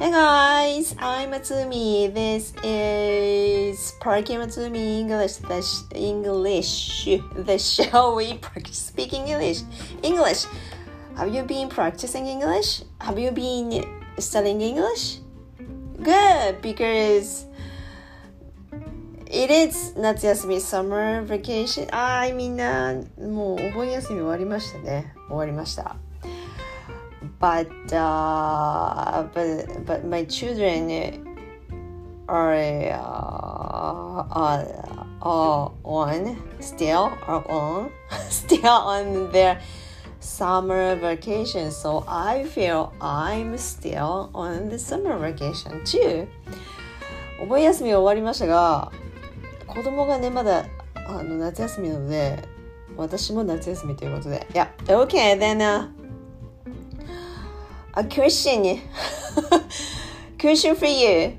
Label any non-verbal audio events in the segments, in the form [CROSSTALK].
Hey guys, I'm Matsumi. This is Parky Matsumi English. The sh- English. The show we [LAUGHS] practice speaking English. English. Have you been practicing English? Have you been studying English? Good, because it is 夏休み summer vacation. あーみんなもうお盆休み終わりましたね。終わりました。 But uh, but but my children are uh, are, are on still are on still on their summer vacation so I feel I'm still on the summer vacation too お盆休み終わりましたが子供がねまだあの夏休みなので私も夏休みということでいや OK then、uh, あ、苦しいね。苦しい for。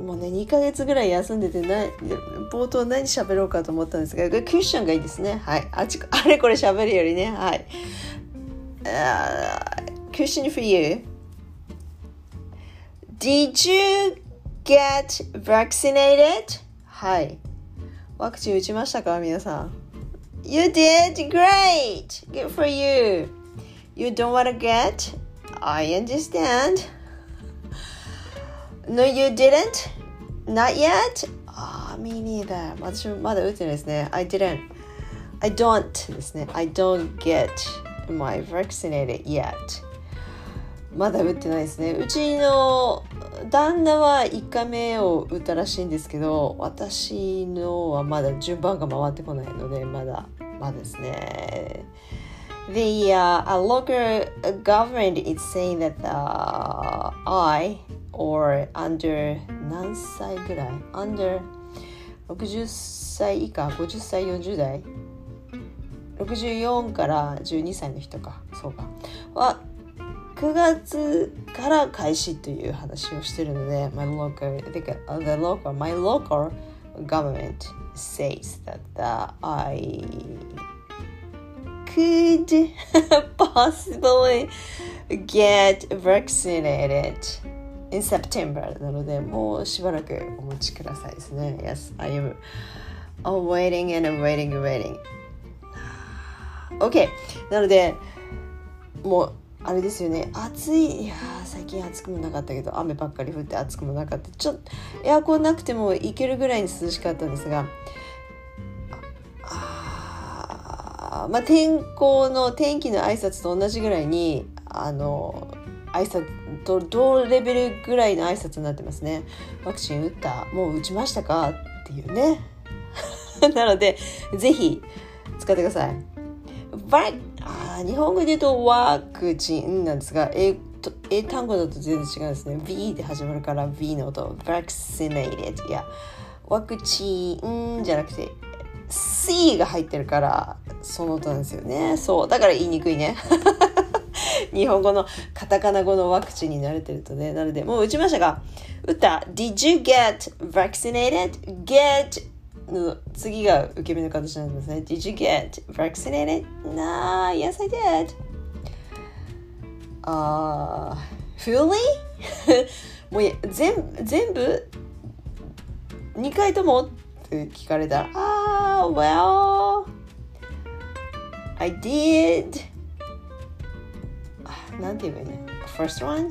もうね、2か月ぐらい休んでて、冒頭何喋ろうかと思ったんですが、クッションがいいですね。はい。あ,ち [LAUGHS] あれこれ喋るよりね。はい。クッション for you.Did you get vaccinated? はい。ワクチン打ちましたか？皆さん。You did great! Good for you! You don't want to get? I understand. No, you didn't? Not yet? ああ、me neither. 私もまだ打ってないですね。I didn't. I don't ですね。I don't get my vaccinated yet. まだ打ってないですね。うちの旦那は1回目を打ったらしいんですけど、私のはまだ順番が回ってこないので、まだ、まだですね。The uh, a local government is saying that uh, I or under 何歳ぐらい under 60歳以下50歳40代64から12歳の人かそうかは9月から開始という話をしてるので my local the, the local my local government says that uh, I could [LAUGHS] possibly get vaccinated in September? なのでもうしばらくお待ちくださいですね。Yes, I am waiting and I'm waiting and waiting. OK なのでもうあれですよね。暑いいや最近暑くもなかったけど雨ばっかり降って暑くもなかった。ちょっとエアコンなくてもいけるぐらいに涼しかったんですがまあ、天候の天気の挨拶と同じぐらいにあの挨拶と同レベルぐらいの挨拶になってますね。ワクチン打ったもう打ちましたか？っていうね。[LAUGHS] なのでぜひ使ってください。あ日本語で言うとワクチンなんですが英英単語だと全然違うんですね。V で始まるから V の音。Vaccinated いやワクチンじゃなくて C が入ってるからその音なんですよね。そう。だから言いにくいね。[LAUGHS] 日本語のカタカナ語のワクチンに慣れてるとね。なのでもう打ちましたが打った。Did you get vaccinated? get の次が受け身の形なんですね。Did you get vaccinated? Nah, yes I did. あ、uh, fully? [LAUGHS] もう全全部？2回とも？って聞かれたらあ、ah, well I did. なんて言えばいいね first one?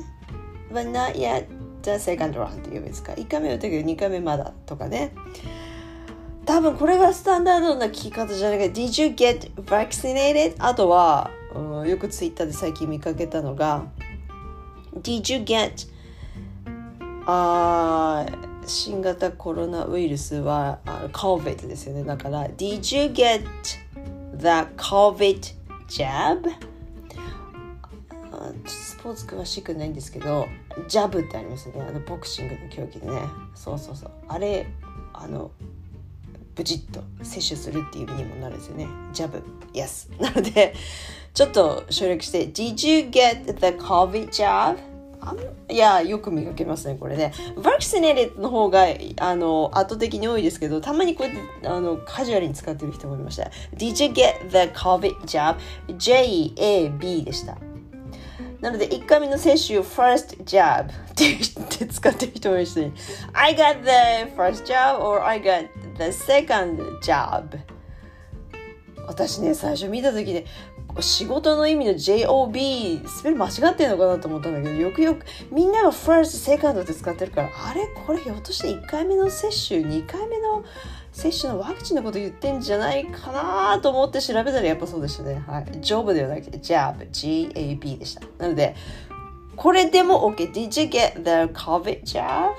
But not yet. The second one って言えばいいですか？1回目打ったけど2回目まだとかね。多分これがスタンダードな聞き方じゃないか。Did you get vaccinated? あとは、うん、よくツイッターで最近見かけたのが Did you get あ新型コロナウイルスは COVID ですよね。だから Did you get the COVID jab? スポーツ詳しくないんですけどジャブってありますよね。あのボクシングの競技でね。そうそうそう。あれあのブチッと摂取するっていう意味にもなるんですよね。ジャブ。Yes なのでちょっと省略して Did you get the COVID jab? いやよく見かけますねこれね。vaccinated の方があの圧倒的に多いですけどたまにこうやってあのカジュアルに使ってる人もいました。Did you get the COVID jab? J-A-B でした。なので1回目の接種 first jab ってって使ってる人もいるし I got the first jab or I got the second jab 私ね最初見た時ね仕事の意味の JOB スペル間違ってるのかなと思ったんだけどよくよくみんなが first second って使ってるからあれ？これひょっとして1回目の接種2回目の接種のワクチンのこと言ってんじゃないかなと思って調べたらやっぱそうでしたね。はい。ジョブではなくて jab、G-A-B でした。なので、これでも OK。Did you get the COVID jab?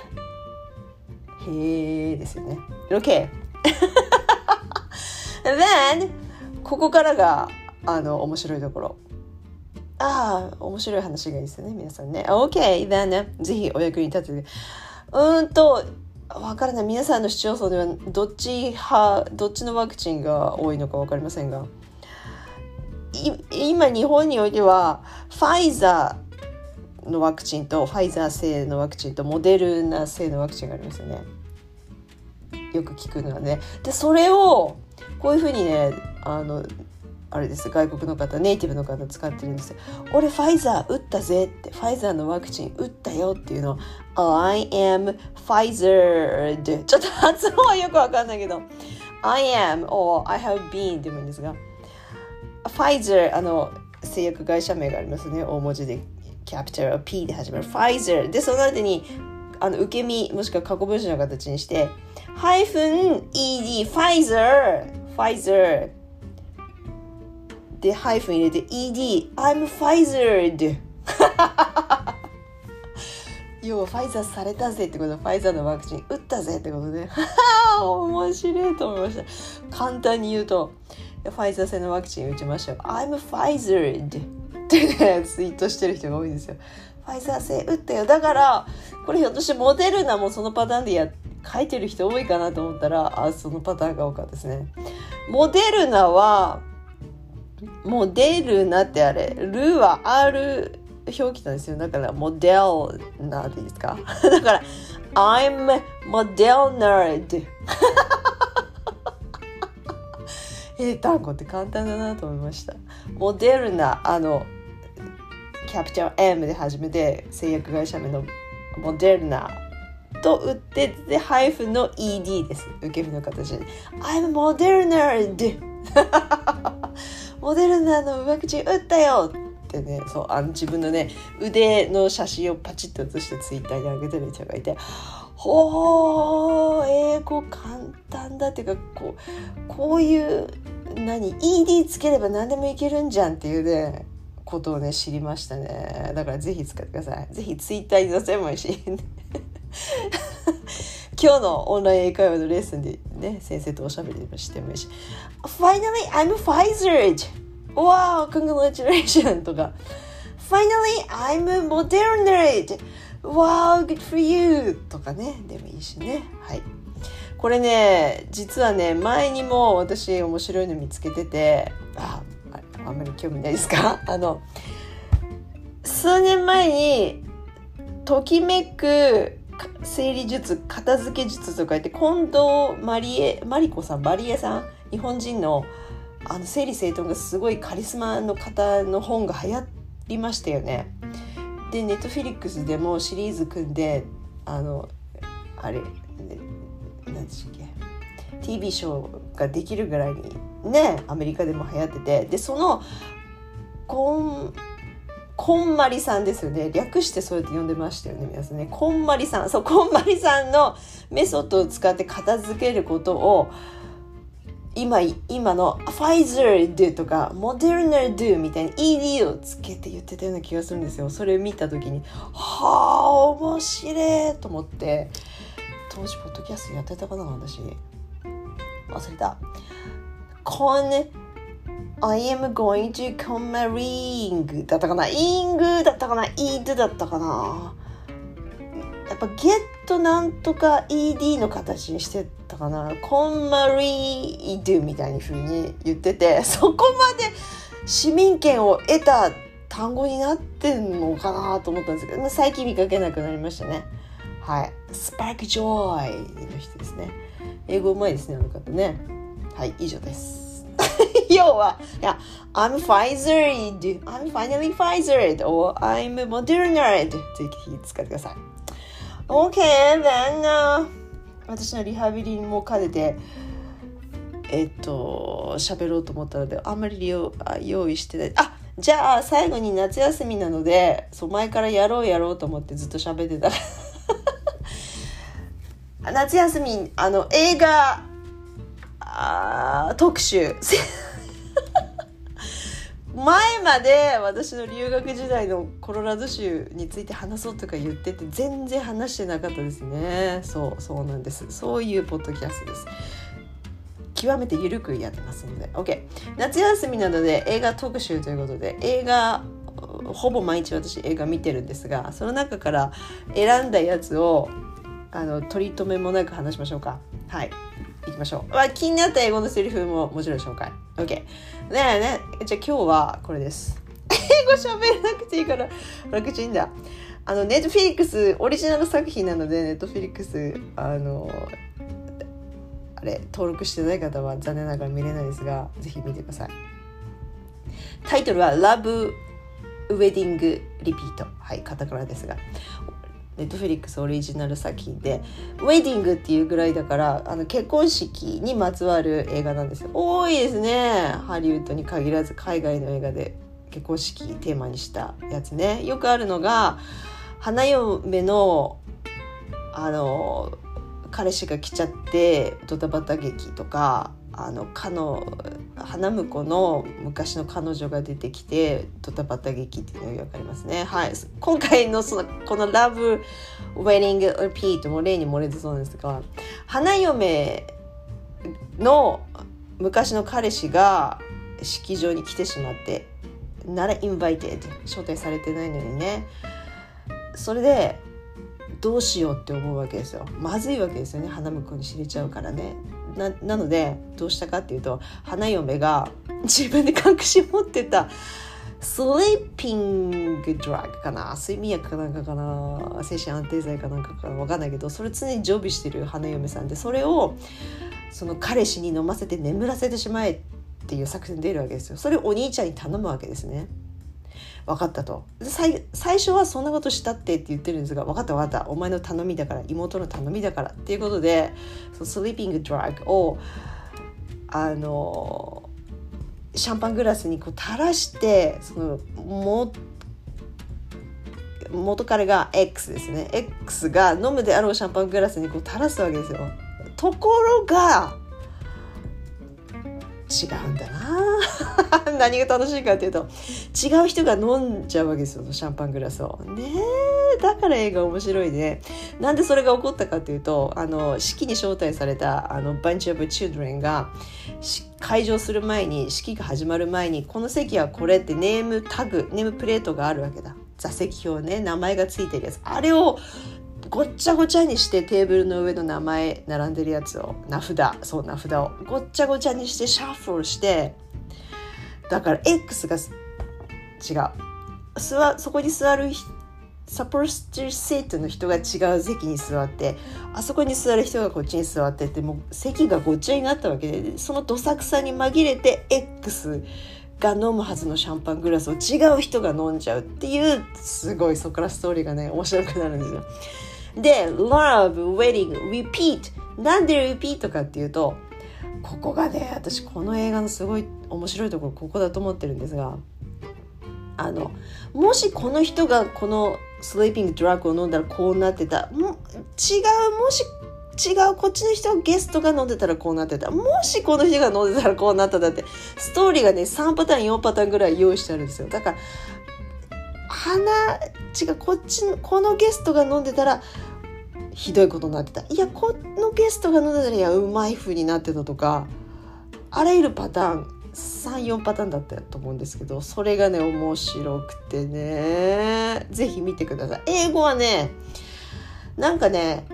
へえですよね。OK。[LAUGHS] then ここからがあの面白いところ。ああ、面白い話がいいですよね、皆さんね。OK、then ね、ぜひお役に立てて。うんと、わからない皆さんの市町村ではどっち派どっちのワクチンが多いのか分かりませんが今日本においてはファイザーのワクチンとファイザー製のワクチンとモデルナ製のワクチンがありますよねよく聞くのはねでそれをこういうふうにねあのあれです。外国の方ネイティブの方使ってるんですよ。俺ファイザー打ったぜってファイザーのワクチン打ったよっていうのを I am Pfizer ちょっと発音はよくわかんないけど I am or I have been でもいいんですが Pfizer あの製薬会社名がありますね。大文字でキャピタル P で始まる。Pfizer でその後にあの受け身もしくは過去分詞の形にしてハイフン ED Pfizer Pfizer でハイフン入れて ED I'm Pfizered [LAUGHS] 要はファイザーされたぜってこと。ファイザーのワクチン打ったぜってことで [LAUGHS] 面白いと思いました。簡単に言うとファイザー製のワクチン打ちましょう。I'm Pfizered ってねツイートしてる人が多いんですよ。ファイザー製打ったよ。だからこれひょっとしてモデルナもそのパターンでや書いてる人多いかなと思ったらあそのパターンが多かったですね。モデルナはもう出るなってあれ、ルは R 表記なんですよ。だからモデルナでいいですか？[LAUGHS] だから、I'm model nerd [LAUGHS] 英単語って簡単だなと思いました。モデルナ、あの、キャピタル M で始めて製薬会社名のモデルナと打ってでハイフの ED です。受け身の形で I'm modern nerd [LAUGHS] モデルナのワクチン打ったよってねそうあの自分のね腕の写真をパチッと写してツイッターに上げてる人がいてほーえー、こう簡単だっていうかこうこういう何 ED つければ何でもいけるんじゃんっていうねことをね知りましたね。だからぜひ使ってください。ぜひツイッターに載せもいいし。今日のオンライン英会話のレッスンでね、先生とおしゃべりしてもいいし、Finally, I'm Pfizered! Wow, congratulations! とか、Finally, I'm Moderna! Wow, good for you! とかね、でもいいしね。はい。これね、実はね、前にも私面白いの見つけてて、あ、あんまり興味ないですか？[LAUGHS] あの、数年前に、ときめく整理術片付け術とか言って近藤マリエマリコさんバリエさん日本人のあの整理整頓がすごいカリスマの方の本が流行りましたよね。でネットフィリックスでもシリーズ組んであのあれ、何でしたっけ？TV ショーができるぐらいにねアメリカでも流行っててでそのコンこんまりさんですよね。略してそうやって呼んでましたよね、皆さんね。こんまりさん。そう、こんまりさんのメソッドを使って片付けることを、今、今のファイザー do とか、モデルナ do みたいに ED をつけて言ってたような気がするんですよ。それを見た時に、はあ、面白いと思って、当時、ポッドキャストやってたかな、私。忘れた。こんね、I am going to come a ring だったかな？イングだったかな？イードだったかな？やっぱ get なんとか ed の形にしてたかな？コンマリードみたいに風に言っててそこまで市民権を得た単語になってんのかなと思ったんですけど最近見かけなくなりましたね。はい。スパークジョイの人ですね。英語うまいですねあの方ね。はい以上です。[LAUGHS] 要はいや I'm Pfizer I'm finally Pfizer or I'm Moderna ぜひ使ってください OK then、uh, 私のリハビリも兼ねてえっと喋ろうと思ったのであんまり用用意してない。あじゃあ最後に夏休みなのでそう前からやろうやろうと思ってずっと喋ってた [LAUGHS] 夏休みあの映画あ特集。前まで私の留学時代のコロラド州について話そうとか言ってて全然話してなかったですね。そうそうなんです。そういうポッドキャストです。極めて緩くやってますので。OK 夏休みなので映画特集ということで映画ほぼ毎日私映画見てるんですがその中から選んだやつをあの取り留めもなく話しましょうか。はい。行きましょう、まあ、気になった英語のセリフももちろん紹介。OK ねえね。えじゃあ今日はこれです。英語喋らなくていいから楽ちんだあのネットフィリックスオリジナル作品なのでネットフィリックスあのあれ登録してない方は残念ながら見れないですがぜひ見てください。タイトルは「Love ウェディングリピートはいカタカナですが。ネットフリックスオリジナル作品でウェディングっていうぐらいだからあの結婚式にまつわる映画なんですよ。多いですね。ハリウッドに限らず海外の映画で結婚式テーマにしたやつね。よくあるのが花嫁のあの彼氏が来ちゃってドタバタ劇とかあのかの花婿の昔の彼女が出てきてドタバタ劇っていうのが分かりますね。はい、今回のそのこの「ラブ・ウェディング・リピート」も例に漏れずそうですが花嫁の昔の彼氏が式場に来てしまって not invited 招待されてないのにね。それでどうしようって思うわけですよ。まずいわけですよね。花婿に知れちゃうからね。ななのでどうしたかっていうと花嫁が自分で隠し持ってたスリーピングドラッグかな睡眠薬かなんかかな精神安定剤かなんかかな分かんないけどそれ常に常備してる花嫁さんでそれをその彼氏に飲ませて眠らせてしまえっていう作戦出るわけですよ。それをお兄ちゃんに頼むわけですね。分かったと。最初はそんなことしたってって言ってるんですが分かった分かった。お前の頼みだから妹の頼みだからっていうことでそのスリーピングドラッグをあのシャンパングラスにこう垂らしてそのも元彼が X ですね。X が飲むであろうシャンパングラスにこう垂らすわけですよ。ところが違うんだな。[LAUGHS] 何が楽しいかっていうと違う人が飲んじゃうわけですよシャンパングラスを。ねだから映画面白いね。なんでそれが起こったかっていうとあの式に招待されたあのバンチオブチュードレンが会場する前に式が始まる前にこの席はこれってネームタグネームプレートがあるわけだ。座席表ね名前がついてるやつあれをごっちゃごちゃにしてテーブルの上の名前並んでるやつを名札そう名札をごっちゃごちゃにしてシャッフルしてだから X が違う座そこに座るサポスティセートの人が違う席に座ってあそこに座る人がこっちに座ってってもう席がごっちゃになったわけでそのどさくさに紛れて X が飲むはずのシャンパングラスを違う人が飲んじゃうっていうすごいそこからストーリーがね面白くなるんですよ。で love, wedding, repeat なんで repeat かっていうとここがね私この映画のすごい面白いところここだと思ってるんですがあのもしこの人がこのスリーピングドラッグを飲んだらこうなってたも違うもし違うこっちの人ゲストが飲んでたらこうなってたもしこの人が飲んでたらこうなっただってストーリーがね3パターン4パターンぐらい用意してあるんですよ。だから花違うこっちのこのゲストが飲んでたらひどいことになってた。いやこのゲストが飲んでたらいやうまい風になってたとかあらゆるパターン34パターンだったと思うんですけどそれがね面白くてね。是非見てください。英語はねなんかね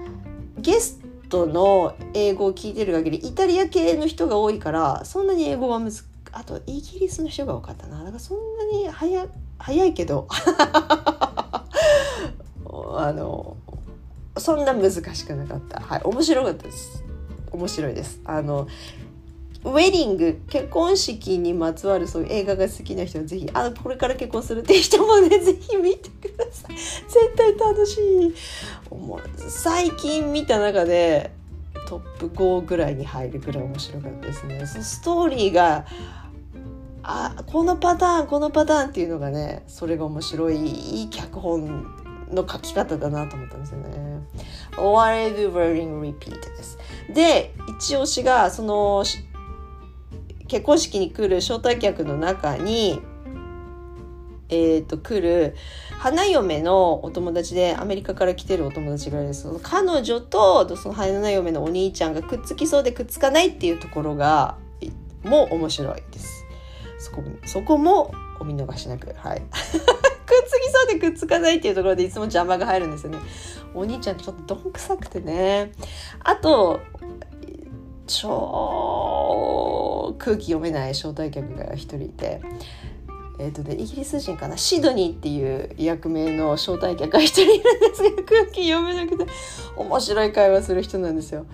ゲストの英語を聞いてる限りイタリア系の人が多いからそんなに英語はむずあとイギリスの人が多かったな。だからそんなに早早いけど [LAUGHS] あのそんな難しくなかった。はい面白かったです。面白いです。あのウェディング結婚式にまつわるそういう映画が好きな人はぜひあこれから結婚するっていう人もね [LAUGHS] ぜひ見てください。絶対楽しい。最近見た中でトップ5ぐらいに入るぐらい面白かったですね。そのストーリーがあこのパターンこのパターンっていうのがねそれが面白いいい脚本の書き方だなと思ったんですよね。Why do wearing repeat です。で一押しがその結婚式に来る招待客の中にえーと、来る花嫁のお友達でアメリカから来てるお友達がいるんです。その彼女とその花嫁のお兄ちゃんがくっつきそうでくっつかないっていうところがも面白いです。そこそこもお見逃しなく。はい。[LAUGHS] くっつきそうでくっつかないっていうところでいつも邪魔が入るんですよね。お兄ちゃんちょっとどんくさくてね。あと超空気読めない招待客が一人いて。えーとね、イギリス人かな。シドニーっていう役名の招待客が一人いるんですけど空気読めなくて。面白い会話する人なんですよ。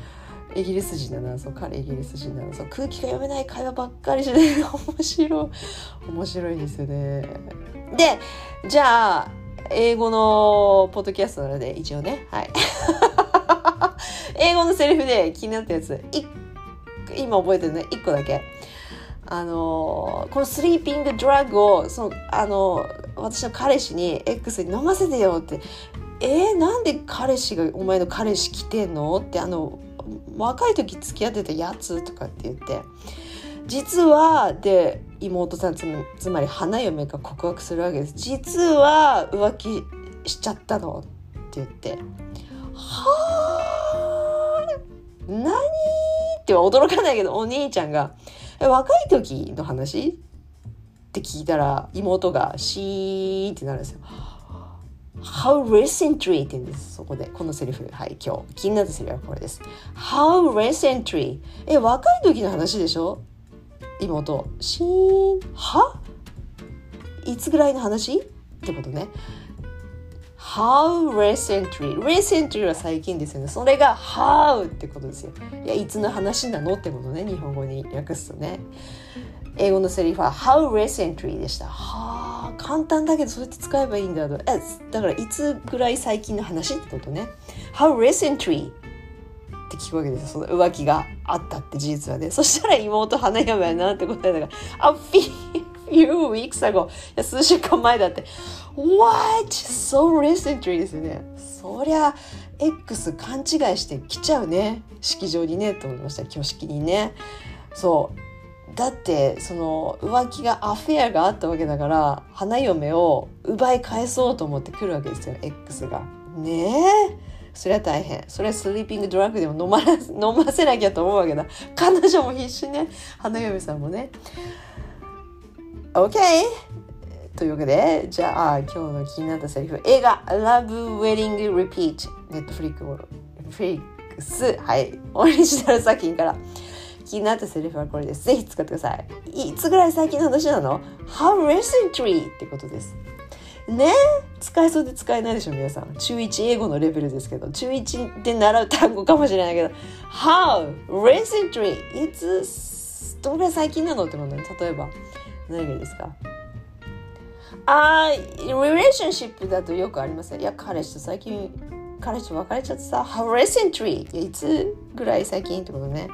イギリス人だな。そう彼イギリス人だな。そう空気が読めない会話ばっかりして面白い。面白いですよね。でじゃあ英語のポッドキャストなので一応ね。はい。英語のセリフで気になったやつ。今覚えてるね1個だけ。あのこのスリーピングドラッグをそのあの私の彼氏に X に飲ませてよって。えー、なんで彼氏がお前の彼氏来てんのってあの若い時付き合ってたやつとかって言って。実はで妹さんつつまり花嫁が告白するわけです実は浮気しちゃったのって言ってはあ何っては驚かないけどお兄ちゃんが若い時の話？って聞いたら妹がシーンってなるんですよ。How recently? って言うんです。そこで。このセリフ。はい、今日。気になったセリフはこれです。How recently? え、若い時の話でしょ？妹。シーン。は？いつぐらいの話？ってことね。How recently? recently は最近ですよね。それが How ってことですよ。いやいつの話なのってことね日本語に訳すとね。英語のセリフは How recently でした。はあ簡単だけどそうやって使えばいいんだと。えだからいつぐらい最近の話？ってことね。How recently って聞くわけですよその浮気があったって事実はねそしたら妹花嫁やなって答えだから A few weeks ago いや数週間前だって What? So recently ですよね。そりゃ X 勘違いして来ちゃうね式場にねと思いました挙式にね。そうだってその浮気がアフェアがあったわけだから花嫁を奪い返そうと思ってくるわけですよ X が。ねえそれは大変。それはスリーピングドラッグでも飲ま [LAUGHS] 飲ませなきゃと思うわけだ。彼女も必死ね。花嫁さんもね。OK というわけで、じゃあ今日の気になったセリフ、映画 Love Wedding Repeat、ネットフリックフリックス、はい、オリジナル作品から。気になったセリフはこれです。ぜひ使ってください。いつぐらい最近の話なの ?How recently ってことです。ね？え使えそうで使えないでしょ皆さん中1英語のレベルですけど中1で習う単語かもしれないけど How? Recently? いつどれ最近なのってことね例えば何がいいですか？あー、リレーションシップだとよくありません？いや、彼氏と最近、彼氏と別れちゃってさ、How recently? いつぐらい最近ってことね。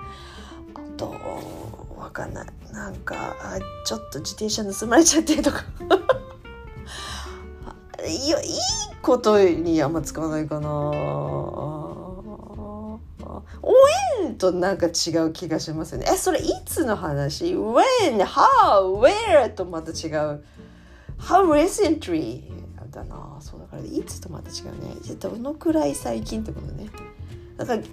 あと、わかんない。なんか、あちょっと自転車盗まれちゃってとか。いや、いいことにあんま使わないかな。応援となんか違う気がしますよね。え、それいつの話 ?when, how, where? とまた違う。How recently? だなそうだからいつとまた違うねどのくらい最近ってことねだから今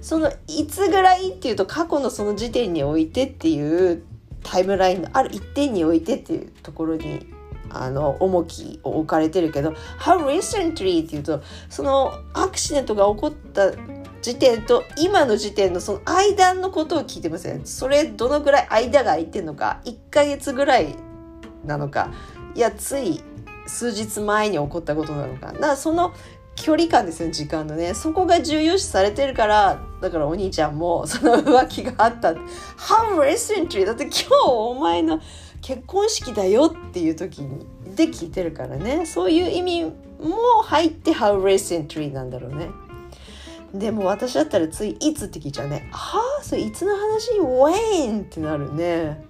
そのいつぐらいっていうと過去のその時点においてっていうタイムラインのある一点においてっていうところにあの重きを置かれてるけど「How recently」っていうとそのアクシデントが起こった時点と今の時点のその間のことを聞いてませんそれどのぐらい間が空いてるのか。1ヶ月ぐらいなのか。いやつい数日前に起こったことなのか。なその距離感ですよ時間のね。そこが重要視されてるからだからお兄ちゃんもその浮気があった。How recently? だって今日お前の結婚式だよっていう時にで聞いてるからね。そういう意味も入って How recently なんだろうね。でも私だったらついいつって聞いちゃうね。はあ？それいつの話？When ってなるね。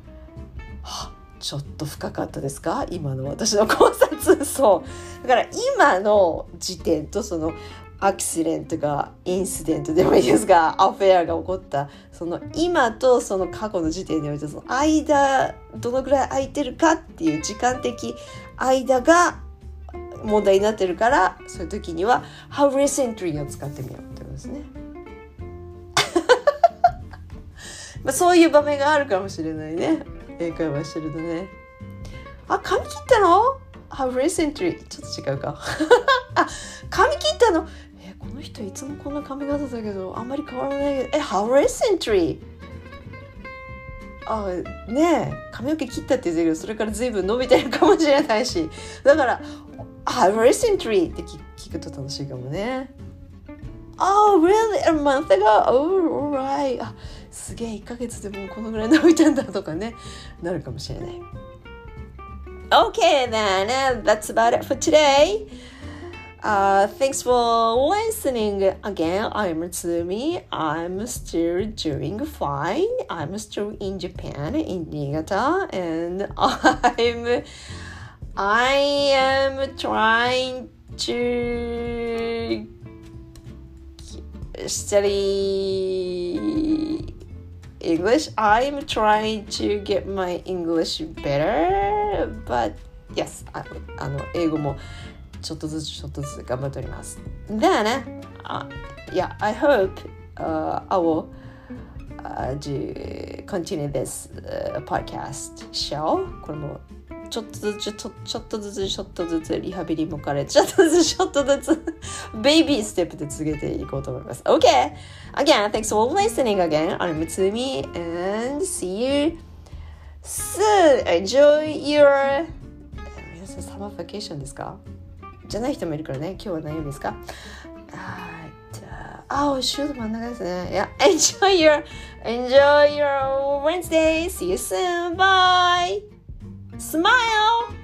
はちょっと深かったですか？今の私の考察。そう。だから今の時点とそのアクシデントがインシデントでもいいですがアフェアが起こったその今とその過去の時点においてその間どのぐらい空いてるかっていう時間的間が問題になってるからそういう時には How recently を使ってみようってことですね。まあそういう場面があるかもしれないね。英会話してるとね。あ、髪切ったの ?How recently? ちょっと違うか。[LAUGHS] あ、髪切ったの、の人いつもこんな髪型だけど、あんまり変わらない、え、How recently? あねえ髪の毛切ったって言ってるけどそれから随分伸びてるかもしれないしだから「How recently?」って聞くと楽しいかもね。Oh, really? A month ago? Alright. あすげえ1ヶ月でもうこのぐらい伸びたんだとかねなるかもしれない。Okay, then that's about it for today. Uh, thanks for listening again. I'm Tsumi. I'm still doing fine. I'm still in Japan, in Niigata, and [LAUGHS] I'm I am trying to study English. I'm trying to get my English better, but yes, ああの英語も ちょっとずつちょっとずつ頑張っております。Then, uh, yeah, I hope uh, I will uh, do continue this uh, podcast show. これもちょっとずつちょちょっとずつちょっとずつリハビリもかれちょっとずつちょっとずつベイビーステップで続けていこうと思います。OK! Again, thanks for listening again. I'm Mutsumi and see you soon. Enjoy your 皆さんサマーバケーションですかじゃない人もいるからね。今日は何曜日ですかあ、あ、週の真ん中ですね。いや、enjoy your, enjoy your Wednesday. See you soon. Bye. Smile.